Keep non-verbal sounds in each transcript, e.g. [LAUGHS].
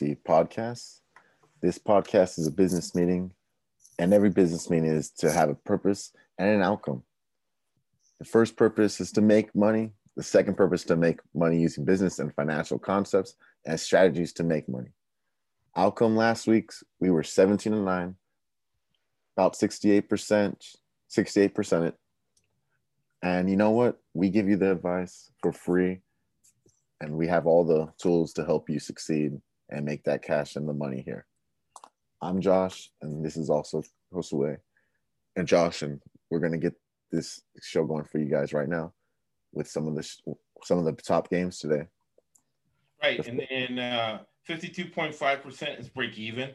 E podcast. This podcast is a business meeting, and every business meeting is to have a purpose and an outcome. The first purpose is to make money. The second purpose to make money using business and financial concepts and strategies to make money. Outcome last week's we were 17 and 9, about 68%, 68% it. And you know what? We give you the advice for free and we have all the tools to help you succeed and make that cash and the money here. I'm Josh, and this is also Josue and Josh, and we're gonna get this show going for you guys right now with some of the sh- some of the top games today. Right, and then uh, fifty-two point five percent is break even.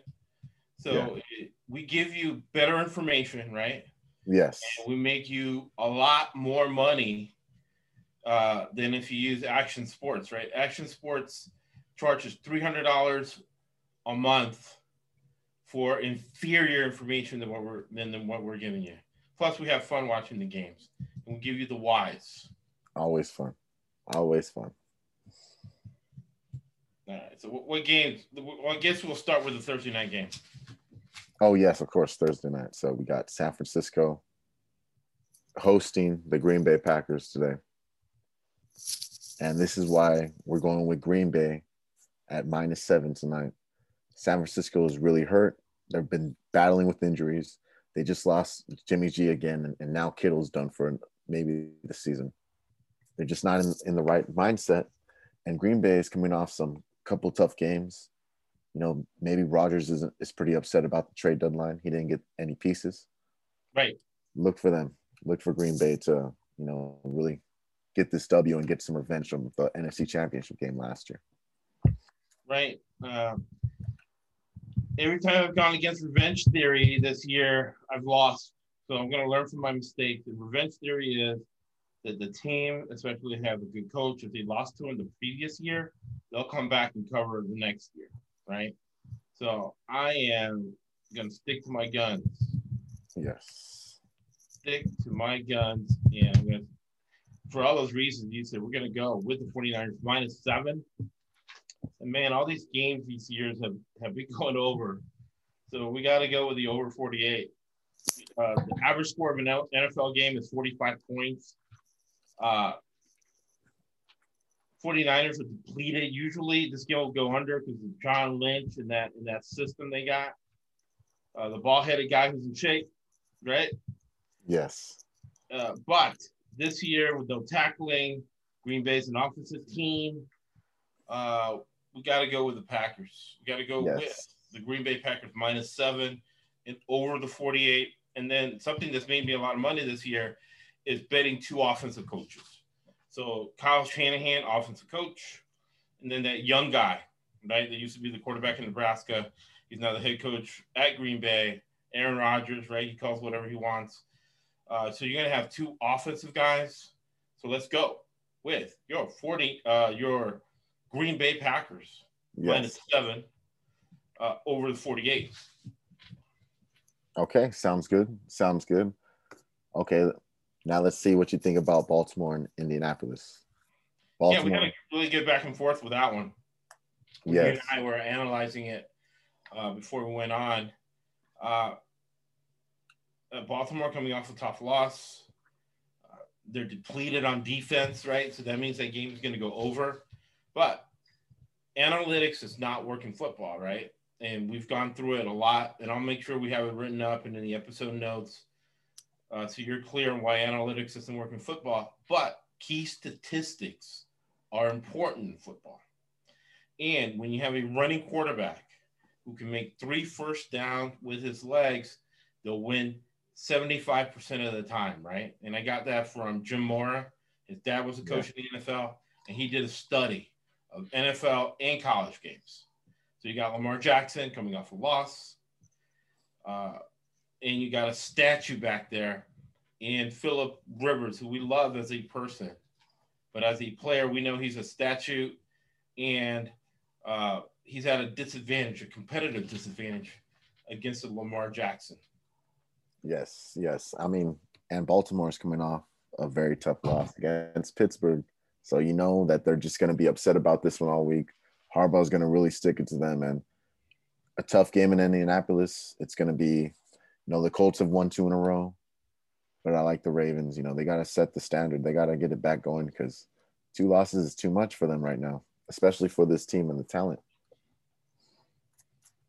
So Yeah. it- we give you better information, right? Yes, And we make you a lot more money uh, than if you use Action Sports, right? Action Sports charges three hundred dollars a month for inferior information than what we're than, than what we're giving you. Plus, we have fun watching the games, and we give you the whys. always fun, always fun. All right. So, what, what games? Well, I guess we'll start with the Thursday night game. Oh yes, of course, Thursday night. So we got San Francisco hosting the Green Bay Packers today. And this is why we're going with Green Bay at minus seven tonight. San Francisco is really hurt. They've been battling with injuries. They just lost Jimmy G again, and, and now Kittle's done for maybe the season. They're just not in, in the right mindset. And Green Bay is coming off some couple tough games. You know, maybe Rodgers is is pretty upset about the trade deadline. He didn't get any pieces. Right. Look for them. Look for Green Bay to, you know, really get this W and get some revenge from the NFC Championship game last year. Right? Um, every time I've gone against revenge theory this year, I've lost. So I'm going to learn from my mistakes. And revenge theory is that the team, especially have a good coach, if they lost to him the previous year, they'll come back and cover the next year, right? So I am going to stick to my guns. Yes. Stick to my guns. And I'm going to, for all those reasons, you said we're going to go with the 49ers minus seven. And man, all these games these years have, have been [LAUGHS] going over. So we got to go with the over 48. Uh, the average score of an NFL game is 45 points. Uh, 49ers are depleted. Usually this game will go under because of John Lynch and that in that system they got. Uh, the ball headed guy who's in shape, right? Yes. Uh, but this year, with no tackling, Green Bay's an offensive team. Uh, we got to go with the Packers. We got to go Yes. with the Green Bay Packers minus seven and over the 48. And then something that's made me a lot of money this year is betting two offensive coaches. So Kyle Shanahan, offensive coach, and then that young guy, right, that used to be the quarterback in Nebraska. He's now the head coach at Green Bay. Aaron Rodgers, right? He calls whatever he wants. Uh, so you're gonna have two offensive guys. So let's go with your 40, uh, your Green Bay Packers minus Yes. seven uh, over the 48. Okay. Sounds good. Sounds good. Okay. Now let's see what you think about Baltimore and Indianapolis. Yeah, we Baltimore. gotta really get back and forth with that one. You yes. and I were analyzing it uh, before we went on. Uh, uh, Baltimore coming off a tough loss. Uh, they're depleted on defense, right? So that means that game is going to go over. But analytics is not working football, right? And we've gone through it a lot, and I'll make sure we have it written up and in the episode notes uh, so you're clear on why analytics isn't working football. But key statistics are important in football. And when you have a running quarterback who can make three first down with his legs, they'll win 75% of the time, right? And I got that from Jim Mora. His dad was a coach in the NFL, and he did a study of NFL and college games. So you got Lamar Jackson coming off a loss, uh, and you got a statue back there in Philip Rivers, who we love as a person, but as a player, we know he's a statue and uh, he's at a disadvantage, a competitive disadvantage against Lamar Jackson. Yes, yes. I mean, and Baltimore is coming off a very tough loss against Pittsburgh. So you know that they're just going to be upset about this one all week. Harbaugh's going to really stick it to them, and a tough game in Indianapolis. It's going to be, you know, the Colts have won two in a row, but I like the Ravens. You know, they got to set the standard. They got to get it back going because two losses is too much for them right now, especially for this team and the talent.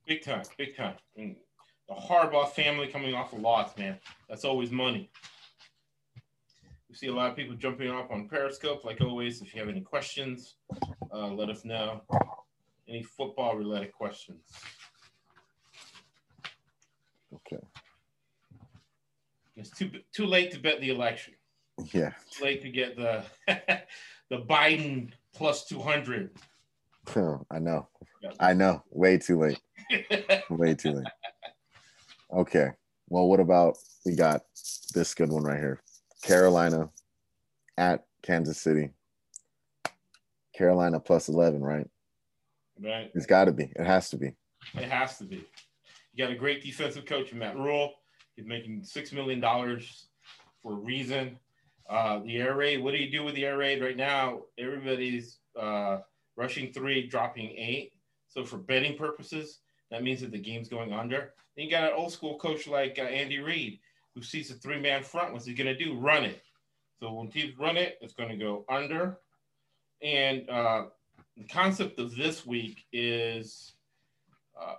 Big time, big time. The Harbaugh family coming off a loss, man. That's always money. See a lot of people jumping off on Periscope. Like always, if you have any questions, uh, let us know. Any football related questions? Okay. It's too too late to bet the election. Yeah. Too late to get the [LAUGHS] the Biden plus two hundred. Oh, I know. I know. Way too late. Way too late. [LAUGHS] Okay. Well, what about we got this good one right here? Carolina at Kansas City. Carolina plus 11, right? Right. It's got to be. It has to be. It has to be. You got a great defensive coach in Matt Rhule. He's making $6 million for a reason. Uh, the air raid, what do you do with the air raid right now? Everybody's uh, rushing three, dropping eight. So for betting purposes, that means that the game's going under. Then you got an old school coach like uh, Andy Reid who sees a three man front. What's he going to do? Run it. So when teams run it, it's going to go under. And uh, the concept of this week is uh,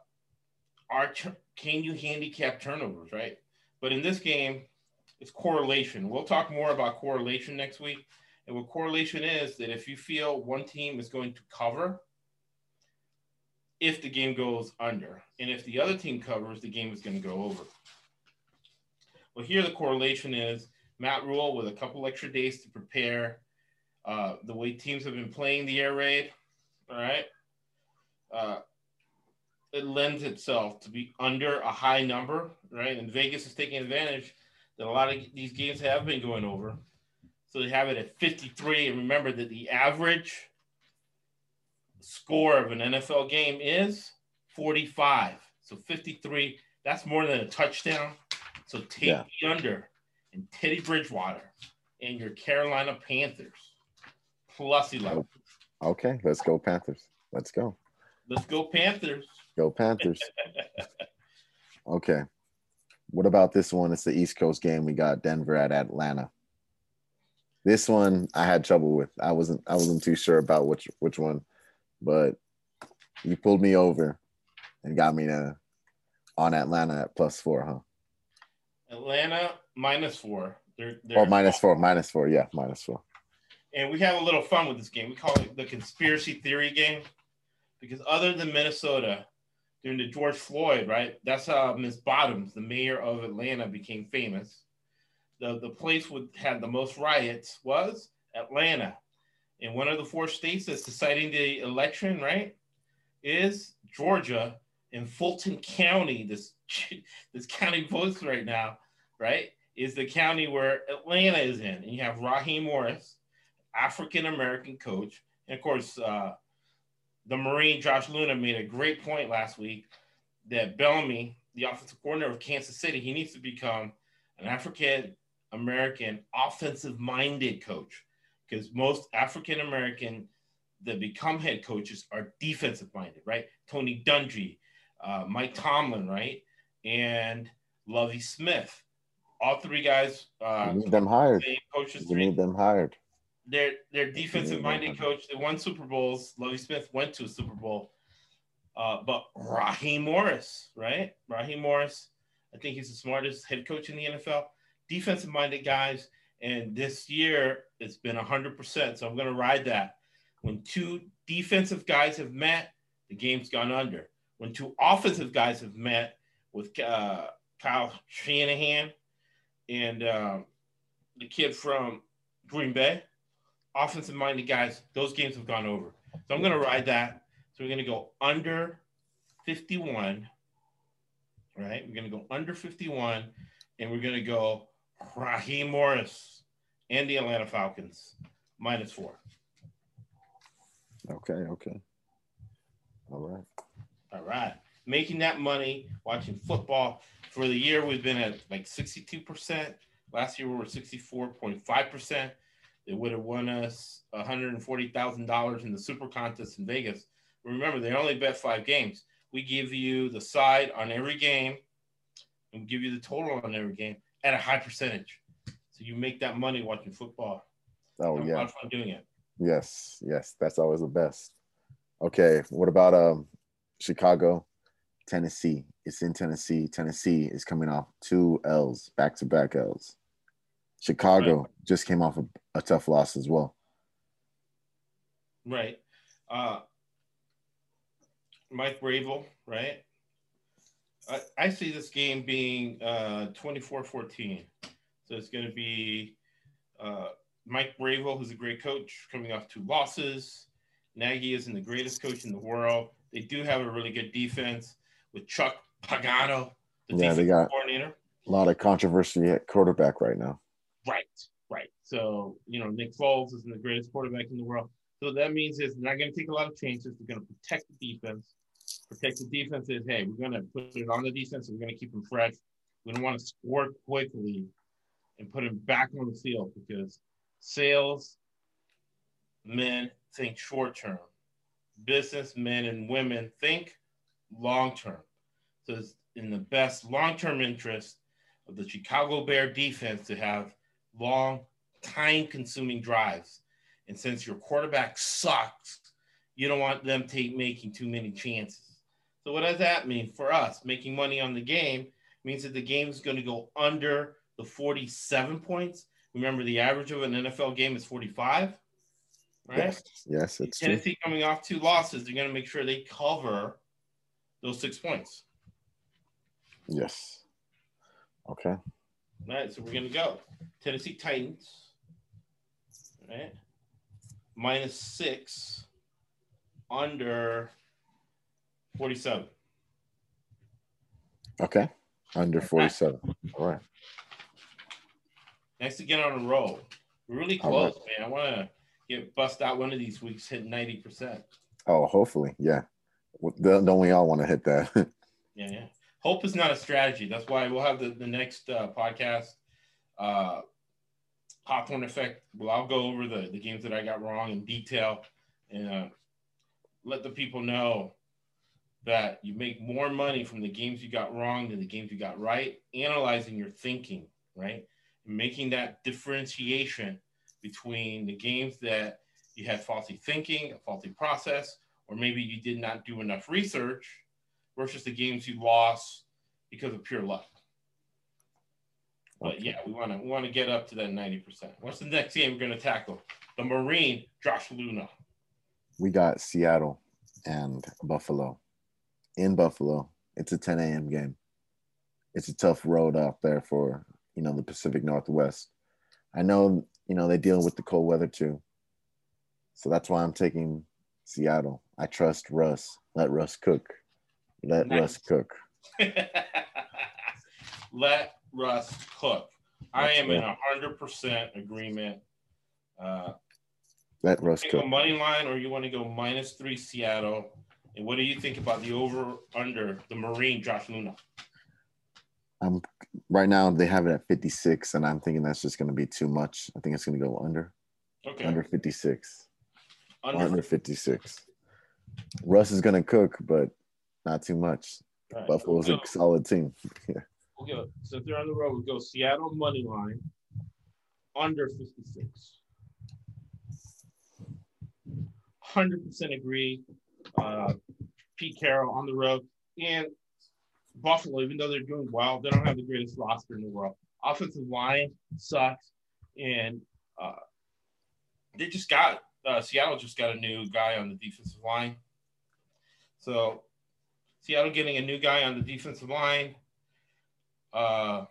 are can you handicap turnovers, right? But in this game, it's correlation. We'll talk more about correlation next week. And what correlation is that if you feel one team is going to cover, if the game goes under, and if the other team covers, the game is going to go over. Well, here the correlation is Matt Rhule with a couple extra days to prepare. Uh, the way teams have been playing the air raid, all right, uh, it lends itself to be under a high number, right? And Vegas is taking advantage that a lot of these games have been going over. So they have it at 53. And remember that the average score of an NFL game is 45. So 53, that's more than a touchdown. So take yeah. the under and Teddy Bridgewater and your Carolina Panthers plus 11. Okay, let's go Panthers. Let's go. Let's go Panthers. Go Panthers. [LAUGHS] okay. What about this one? It's the East Coast game. We got Denver at Atlanta. This one I had trouble with. I wasn't I wasn't too sure about which which one, but you pulled me over and got me to on Atlanta at plus four, huh? Atlanta minus four. They're, they're oh, minus four, minus four. Yeah, minus four. And we have a little fun with this game. We call it the conspiracy theory game because other than Minnesota, during the George Floyd, right? That's how Miss Bottoms, the mayor of Atlanta, became famous. The, the place would had the most riots was Atlanta. And one of the four states that's deciding the election, right, is Georgia in Fulton County. This [LAUGHS] this county votes right now, right, is the county where Atlanta is in. And you have Raheem Morris, African American coach, and of course, uh, the Marine Josh Luna made a great point last week that Bellamy, the offensive coordinator of Kansas City, he needs to become an African American offensive minded coach because most African American that become head coaches are defensive minded, right? Tony Dungy, uh, Mike Tomlin, right? And Lovie Smith. All three guys. Uh, you need them hired. Coaches. You need them hired. Their their defensive minded coach. They won Super Bowls. Lovie Smith went to a Super Bowl. Uh, but Raheem Morris, right? Raheem Morris, I think he's the smartest head coach in the NFL. Defensive minded guys. And this year it's been 100%. So I'm going to ride that. When two defensive guys have met, the game's gone under. When two offensive guys have met with uh, Kyle Shanahan and uh, the kid from Green Bay, offensive minded guys, those games have gone over. So I'm going to ride that. So we're going to go under 51, right? We're going to go under 51, and we're going to go Raheem Morris and the Atlanta Falcons minus four. Okay, okay. All right. All right. Making that money, watching football. For the year, we've been at like 62%. Last year, we were 64.5%. They would have won us $140,000 in the super contest in Vegas. Remember, they only bet five games. We give you the side on every game and give you the total on every game at a high percentage. So you make that money watching football. Oh Have a yeah. lot of fun doing it. Yes, yes, that's always the best. Okay, what about um Chicago, Tennessee? It's in Tennessee. Tennessee is coming off two L's, back to back L's. Chicago just came off a, a tough loss as well. Right. Uh, Mike Vrabel, right? I, I see this game being uh, 24-14. So it's going to be uh, Mike Vrabel, who's a great coach, coming off two losses. Nagy isn't the greatest coach in the world. They do have a really good defense with Chuck Pagano, the Yeah, they got- coordinator. A lot of controversy at quarterback right now. Right, right. So, you know, Nick Foles isn't the greatest quarterback in the world. So that means is not going to take a lot of chances. They're going to protect the defense. Protect the defense is, hey, we're going to put it on the defense. And we're going to keep them fresh. We don't want to score quickly and put him back on the field because sales men think short term. Businessmen and women think long term. So it's in the best long term interest of the Chicago Bear defense to have long, time consuming drives. And since your quarterback sucks, you don't want them take making too many chances. So, what does that mean for us? Making money on the game means that the game is going to go under the 47 points. Remember, the average of an NFL game is 45, right? Yes, yes, it's true. Tennessee coming off two losses, they're going to make sure they cover those six points. Yes. Okay. All right, so we're gonna go Tennessee Titans, right? Minus six, under forty-seven. Okay. Under 47. All right. Nice to get on a roll. We're really All close, man. I want to get bust out one of these weeks, hit ninety percent. Oh, hopefully. Yeah. Don't we all want to hit that? [LAUGHS] Yeah, yeah. Hope is not a strategy. That's why we'll have the, the next uh, podcast, uh, Hawthorne Effect. Well, I'll go over the, the games that I got wrong in detail and uh, let the people know that you make more money from the games you got wrong than the games you got right. Analyzing your thinking, right? And making that differentiation between the games that you had faulty thinking, a faulty process, or maybe you did not do enough research versus the games you lost because of pure luck. But yeah, we want to we want to get up to that ninety percent. What's the next game we're going to tackle? The Marine, Josh Luna. we got Seattle and Buffalo. In Buffalo, it's a 10 a.m. game. It's a tough road out there for you know the Pacific Northwest. I know you know they deal with the cold weather too, so that's why I'm taking Seattle. I trust Russ. Let Russ cook. Let Nice. Russ cook. [LAUGHS] Let Russ cook. I am in a hundred percent agreement. Uh, Let Russ cook. money line, or you want to go minus three Seattle? And what do you think about the over under the Marine, Josh Luna? I'm right now they have it at 56, and I'm thinking that's just going to be too much. I think it's going to go under Okay, under 56. under. Under 56. Russ is going to cook, but not too much. Right. Buffalo's We'll a solid team. [LAUGHS] We'll go. Since they're on the road, we go Seattle money line under 56. 100% agree. Uh, Pete Carroll on the road. And Buffalo, even though they're doing well, they don't have the greatest roster in the world. Offensive line sucks. And uh, they just got, uh, Seattle just got a new guy on the defensive line. So Seattle getting a new guy on the defensive line. Uh,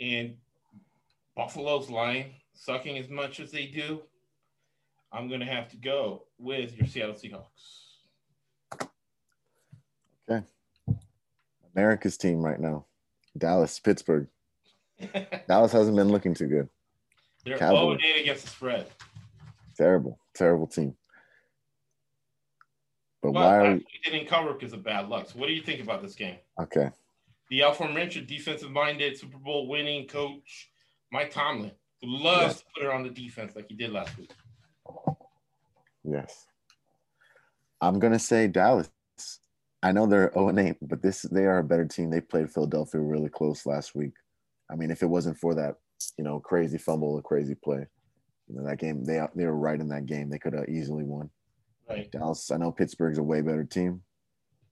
and Buffalo's line sucking as much as they do, I'm going to have to go with your Seattle Seahawks. America's team right now. Dallas, Pittsburgh. [LAUGHS] Dallas hasn't been looking too good. They're Cowboys. 0 8 against the spread. Terrible. terrible team. But Well, why are they didn't cover because of bad luck. So what do you think about this game? okay? The aforementioned defensive-minded Super Bowl winning coach Mike Tomlin, who loves to put her on the defense like he did last week. Yes. I'm gonna say Dallas. I know they're 0 8, but this they are a better team. They played Philadelphia really close last week. I mean, if it wasn't for that, you know, crazy fumble, a crazy play, you know, that game they they were right in that game. They could have easily won. Right. Dallas. I know Pittsburgh's a way better team.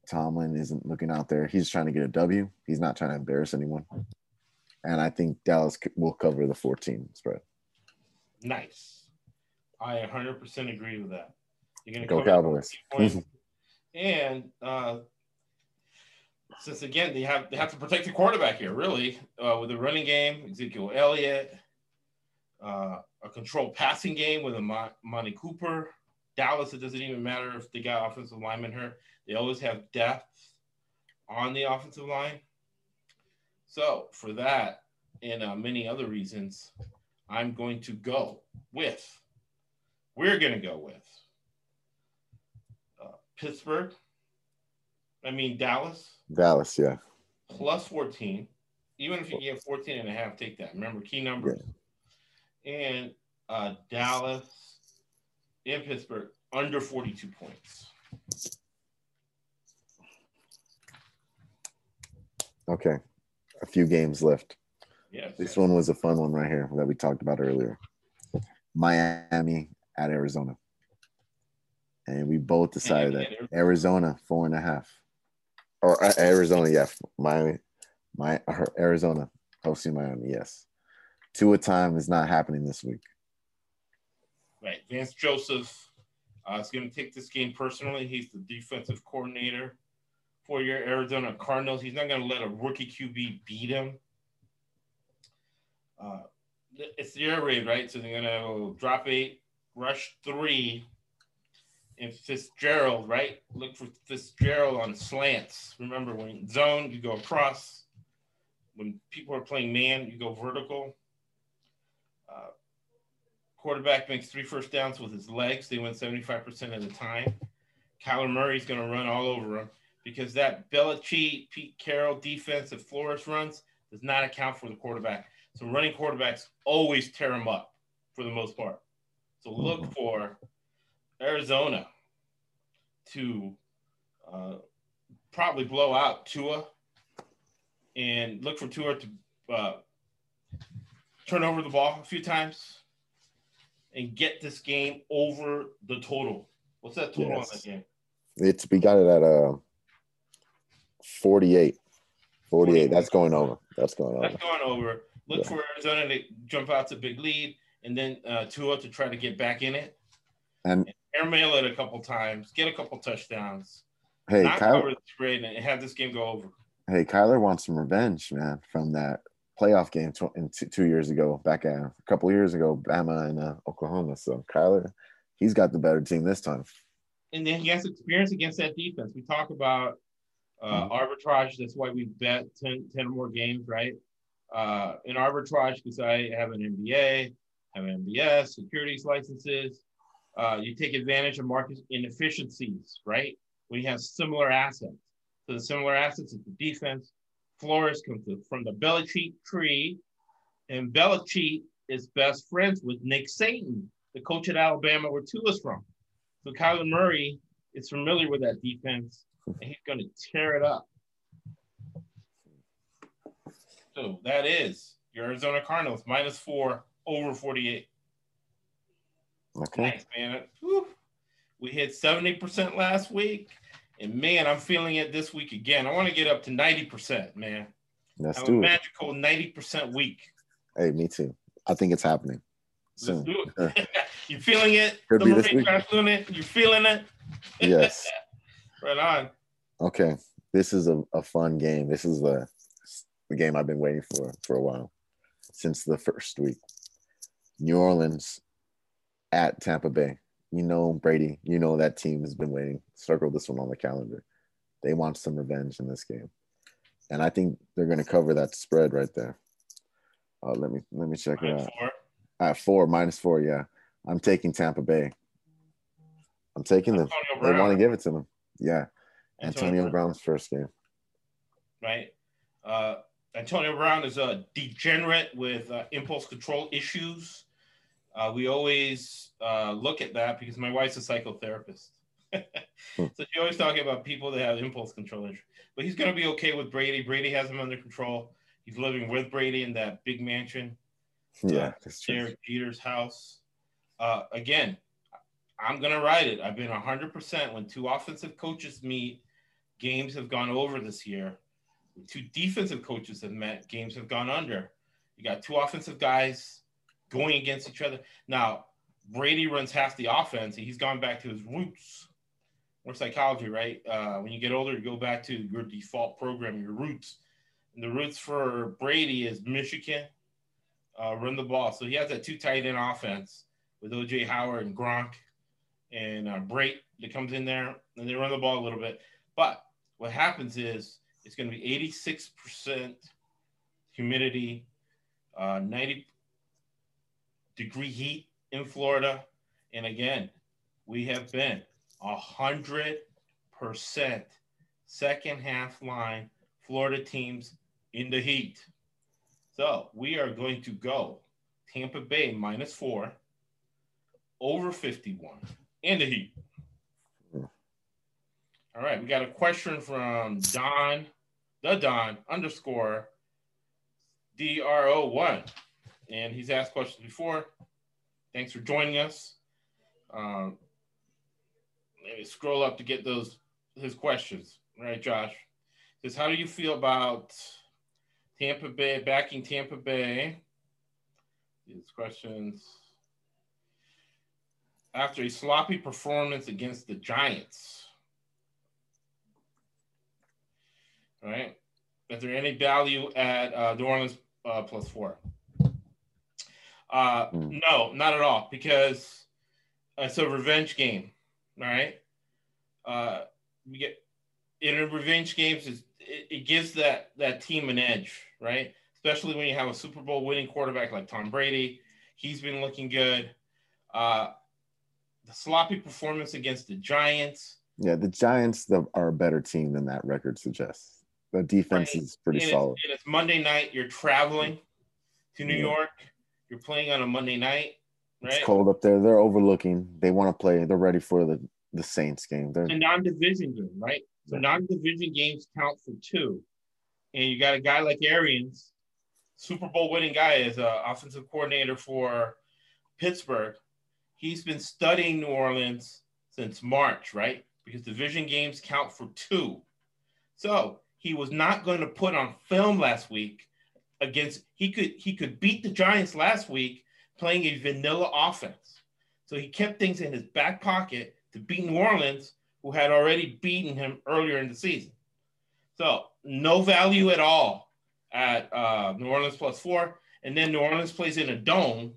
Tomlin isn't looking out there. He's trying to get a W. He's not trying to embarrass anyone. And I think Dallas will cover the 14 spread. Nice. I 100% agree with that. You're going to Go Cowboys. [LAUGHS] and uh, since again they have they have to protect the quarterback here, really, uh, with the running game, Ezekiel Elliott, uh, a controlled passing game with a Mon- Monty Cooper. Dallas, it doesn't even matter if they got offensive linemen hurt; they always have depth on the offensive line. So for that and uh, many other reasons, I'm going to go with. We're going to go with Pittsburgh. I mean Dallas Dallas, yeah. plus 14. Even if you get 14 and a half, take that. Remember key numbers. And uh, Dallas and Pittsburgh under 42 points. Okay. A few games left. Yes. This one was a fun one right here that we talked about earlier. Miami at Arizona. And we both decided that Arizona four and a half. Or uh, Arizona, yeah. Miami, my Arizona hosting Miami, yes. Tua time is not happening this week. Right. Vance Joseph uh, is going to take this game personally. He's the defensive coordinator for your Arizona Cardinals. He's not going to let a rookie QB beat him. Uh, it's the air raid, right? So they're going to drop eight, rush three, and Fitzgerald, right? Look for Fitzgerald on slants. Remember, when zone, you go across. When people are playing man, you go vertical. Uh, quarterback makes three first downs with his legs. They win 75% of the time. Kyler Murray's going to run all over him because that Belichick, Pete Carroll defense that Flores runs does not account for the quarterback. So running quarterbacks always tear him up for the most part. So look for Arizona to uh, probably blow out Tua and look for Tua to uh, turn over the ball a few times and get this game over the total. What's that total Yes. on that game? It's we got it at uh 48. 48. That's going over. That's going over. That's going over. Look Yeah. for Arizona to jump out to big lead and then uh, Tua to try to get back in it. And Airmail it a couple times, get a couple touchdowns, hey, not Kyler, cover the spread, and have this game go over. hey, Kyler wants some revenge, man, from that playoff game tw- two, two years ago, back at, a couple years ago, Bama and uh, Oklahoma. So Kyler, he's got the better team this time. and then he has experience against that defense. We talk about uh, Mhm. arbitrage. That's why we bet 10, 10 or more games, right? Uh, in arbitrage, because I have an MBA, have an MBS, securities licenses. Uh, you take advantage of market inefficiencies, right? We have similar assets. So the similar assets is the defense. Flores comes from the Belichick tree, and Belichick is best friends with Nick Saban, the coach at Alabama, where Tua's from. So Kyler Murray is familiar with that defense, and he's going to tear it up. So that is your Arizona Cardinals minus four over 48. Okay. Nice, man. Whew. We hit 70% last week, and man, I'm feeling it this week again. I want to get up to 90%, man. Let's Have a do it. magical 90% week. Hey, me too. I think it's happening Let's soon. do it. [LAUGHS] [LAUGHS] You're feeling it? Could The be this week. Drive Unit? You feeling it? [LAUGHS] yes. right on. Okay. This is a, a fun game. This is the, the game I've been waiting for for a while since the first week. New Orleans at Tampa Bay. You know, Brady, you know that team has been waiting. Circle this one on the calendar. They want some revenge in this game. And I think they're going to cover that spread right there. Uh, let me let me check it out. four. At four, minus four, yeah. I'm taking Tampa Bay. I'm taking them. They want to give it to them. Yeah, Antonio Antonio Brown's first game. right? Uh, Antonio Brown is a degenerate with uh, impulse control issues. Uh, we always uh, look at that because my wife's a psychotherapist. [LAUGHS] so she always talking about people that have impulse control issues. But he's going to be okay with Brady. Brady has him under control. He's living with Brady in that big mansion. Yeah, that's true. Derek Jeter's house. Uh, again, I'm going to ride it. I've been 100% when two offensive coaches meet, games have gone over this year. When two defensive coaches have met, games have gone under. You got two offensive guys going against each other. Now, Brady runs half the offense. He's gone back to his roots. More psychology, right? Uh, when you get older, you go back to your default program, your roots. And the roots for Brady is Michigan, uh, run the ball. So he has that two tight end offense with OJ Howard and Gronk and uh, Brate that comes in there and they run the ball a little bit. But what happens is it's going to be 86% humidity, uh, 90 degree heat in Florida. And again, we have been a hundred percent second half line Florida teams in the heat. So we are going to go Tampa Bay minus four, over 51 in the heat. All right, we got a question from Don, the Don underscore DRO1. And he's asked questions before. Thanks for joining us. Um, maybe scroll up to get those his questions. All right, Josh. Says, how do you feel about Tampa Bay backing Tampa Bay? These questions. After a sloppy performance against the Giants. All right. Is there any value at uh, New Orleans uh, plus four? Uh, Hmm. No, not at all, because it's a revenge game. All right. Uh, we get in a revenge games, is it, it gives that that team an edge, right? Especially when you have a Super Bowl winning quarterback like Tom Brady. He's been looking good. Uh, the sloppy performance against the Giants. Yeah, the Giants the, are a better team than that record suggests. The defense Right. is pretty and solid. It's, and it's Monday night. You're traveling to New Yeah. York. You're playing on a Monday night, right? It's cold up there. They're overlooking. They want to play. They're ready for the the Saints game. They're It's a non-division game, right? So Yeah. non-division games count for two, and you got a guy like Arians, Super Bowl winning guy, is an offensive coordinator for Pittsburgh. He's been studying New Orleans since March, right? Because division games count for two. So he was not going to put on film last week against he could he could beat the Giants last week playing a vanilla offense. So he kept things in his back pocket to beat New Orleans, who had already beaten him earlier in the season. So no value at all at uh, New Orleans plus four. And then New Orleans plays in a dome.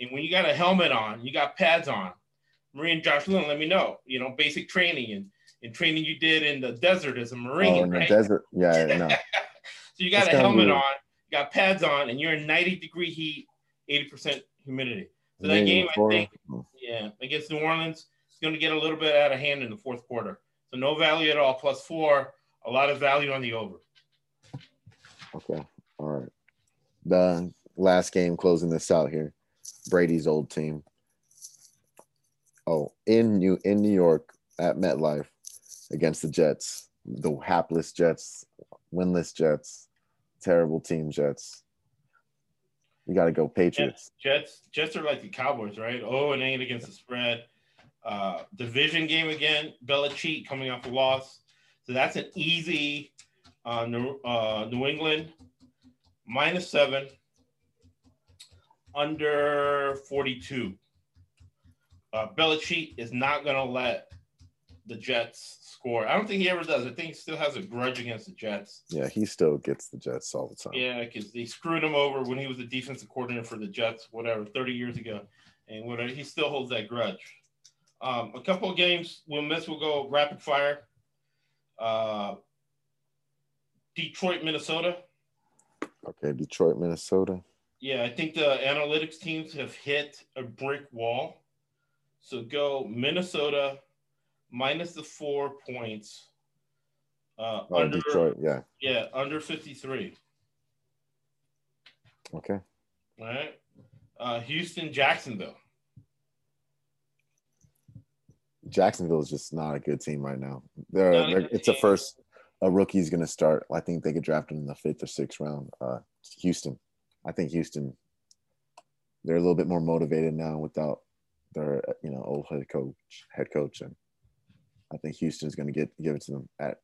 And when you got a helmet on, you got pads on. Marie and Josh Lynn, let me know, you know, basic training and, and training you did in the desert as a Marine, oh, in the desert. Yeah, no. [LAUGHS] So you got It's a helmet on, got pads on, and you're in 90 degree heat, 80% humidity. So that game, I think, yeah, against New Orleans, it's going to get a little bit out of hand in the fourth quarter. So no value at all, plus four, a lot of value on the over. Okay. All right. The last game closing this out here. Brady's old team. Oh, in New in New York at MetLife against the Jets. The hapless Jets, winless Jets, terrible team Jets. We got to go Patriots. Jets, Jets are like the Cowboys, right? Oh, and eight against the spread. Uh, division game again. Belichick coming off a loss, so that's an easy. Uh, New, uh, New England minus seven, under forty-two. Uh, Belichick is not going to let the Jets score. I don't think he ever does. I think he still has a grudge against the Jets. Yeah, he still gets the Jets all the time. Yeah, because they screwed him over when he was the defensive coordinator for the Jets, whatever, 30 years ago. And whatever, he still holds that grudge. Um, a couple of games we'll miss. We'll go rapid fire. Uh, Detroit, Minnesota. Okay, Detroit, Minnesota. Yeah, I think the analytics teams have hit a brick wall. So go Minnesota minus the four points. Uh, Oh, under Detroit. Yeah. yeah, under 53. Okay. All right. Uh, Houston, Jacksonville. Jacksonville is just not a good team right now. They're, they're good it's a first. A rookie's going to start. I think they could draft him in the fifth or sixth round. Uh, Houston. I think Houston. They're a little bit more motivated now without their you know old head coach, head coach, and I think Houston's going to get give it to them at.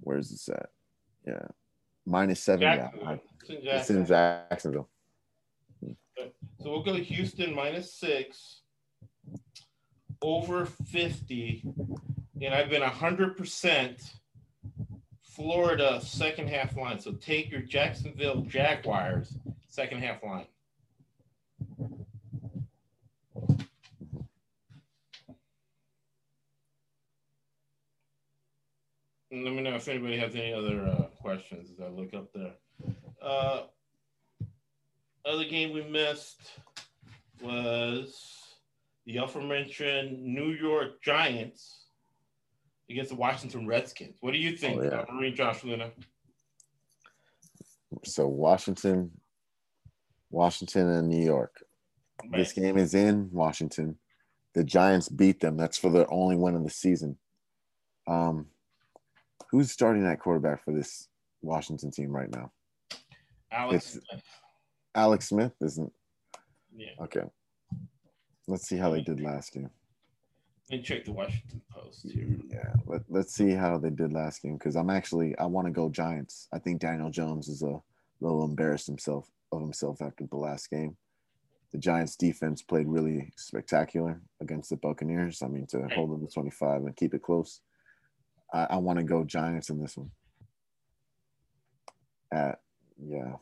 Where's this at? Yeah, minus seven. Yeah. I- It's in Jacksonville. Jacksonville. So we'll go to Houston minus six, over 50. And I've been 100% Florida second half line. So take your Jacksonville Jaguars second half line. Let me know if anybody has any other uh, questions as I look up there. Uh, other game we missed was the aforementioned New York Giants against the Washington Redskins. What do you think, Oh, yeah. uh, Marine Josh Luna? So Washington, Washington and New York. This game is in Washington. The Giants beat them. That's for their only win of the season. Um, who's starting at quarterback for this Washington team right now? Alex. it's- Alex Smith isn't yeah. okay. Let's see how they did last game. Let me check the Washington Post here. Yeah, let, let's see how they did last game because I'm actually I want to go Giants. I think Daniel Jones is a little embarrassed himself of himself after the last game. The Giants defense played really spectacular against the Buccaneers. I mean, to hold them to 25 and keep it close. I, I want to go Giants in this one. At yeah,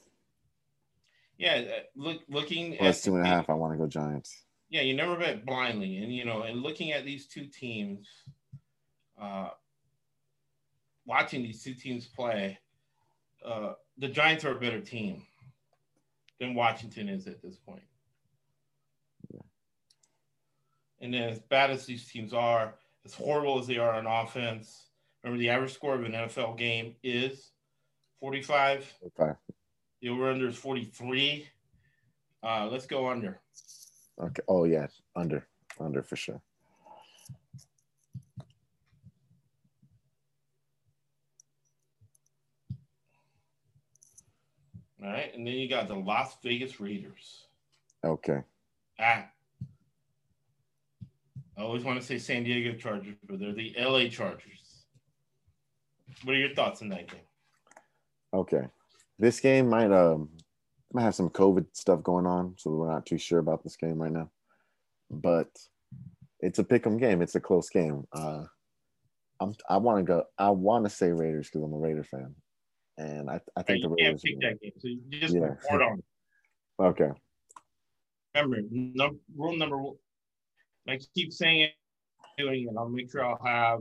Yeah, uh, look, looking plus at two and a half. I want to go Giants. yeah, you never bet blindly, and you know, and looking at these two teams, uh, watching these two teams play, uh, the Giants are a better team than Washington is at this point. And then, as bad as these teams are, as horrible as they are on offense, remember the average score of an NFL game is 45. Okay, The over under is 43. Uh, let's go under. okay. Oh yeah, under, under for sure. All right. And then you got the Las Vegas Raiders Okay. at, I always want to say San Diego Chargers, but they're the LA Chargers. What are your thoughts on that game? Okay. This game might um might have some COVID stuff going on, so we're not too sure about this game right now. But it's a pick'em game. It's a close game. Uh, I'm I want to go. I want to say Raiders because I'm a Raider fan, and I I think you the can't Raiders. pick that game. So you just Yeah. report on. Okay. Remember, num- rule number one. I keep saying it, it. I'll make sure I'll have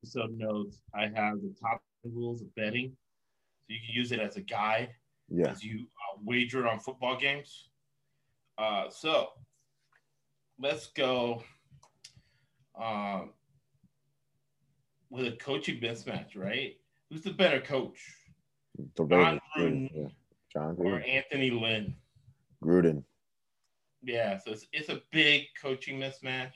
episode notes. I have the top rules of betting, so you can use it as a guide. Yeah. as you uh, wager on football games. Uh, so let's go um, with a coaching mismatch, right? Who's the better coach, The Raiders. Gruden. Yeah. Jon or Gruden. Anthony Lynn? Gruden. Yeah, so it's, it's a big coaching mismatch.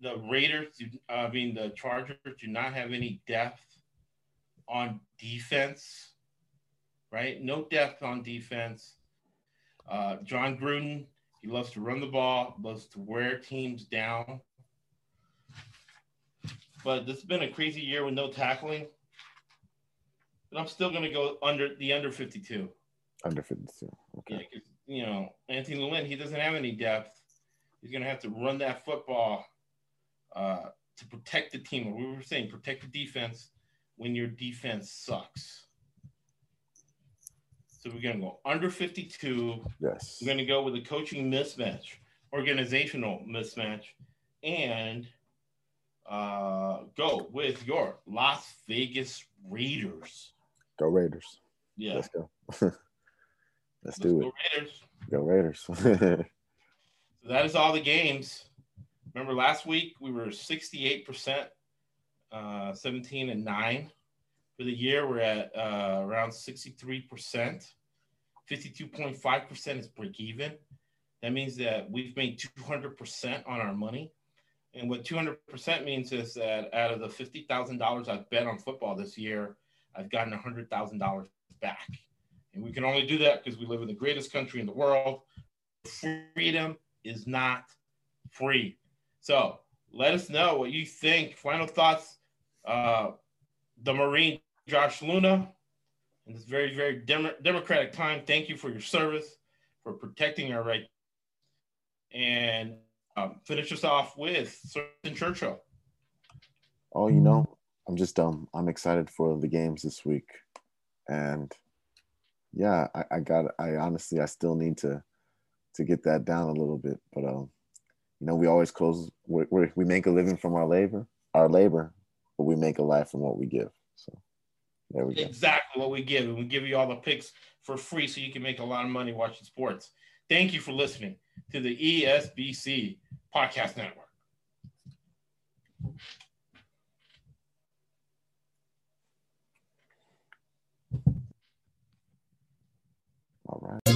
The Raiders, I mean, the Chargers do not have any depth on defense, right? No depth on defense. Uh, Jon Gruden, he loves to run the ball, loves to wear teams down. But this has been a crazy year with no tackling. But I'm still going to go under the under 52. Under 52. Okay. Yeah, you know, Anthony Lynn, he doesn't have any depth. He's going to have to run that football uh, to protect the team. We were saying protect the defense when your defense sucks. So we're going to go under 52. Yes. We're going to go with a coaching mismatch, organizational mismatch, and uh, go with your Las Vegas Raiders. Go Raiders. Yeah. Let's go. [LAUGHS] Let's Let's do go it. Raiders. Go Raiders. [LAUGHS] So that is all the games. Remember last week we were 68%, uh, 17 and 9. For the year, we're at uh, around 63%. 52.5% is break even. That means that we've made 200% on our money. And what 200% means is that out of the $50,000 I've bet on football this year, I've gotten $100,000 back. And we can only do that because we live in the greatest country in the world. Freedom is not free. So let us know what you think. Final thoughts. Uh, the Marine Josh Luna, in this very, very dem- democratic time, thank you for your service, for protecting our rights. And um, finish us off with Winston Churchill. Oh, you know, I'm just dumb. I'm excited for the games this week, and yeah, I, I got. I honestly, I still need to to get that down a little bit, but um, you know, we always close. we we make a living from our labor, our labor, but we make a life from what we give. So there we go. Exactly what we give, and we give you all the picks for free, so you can make a lot of money watching sports. Thank you for listening to the ESBC Podcast Network. All right.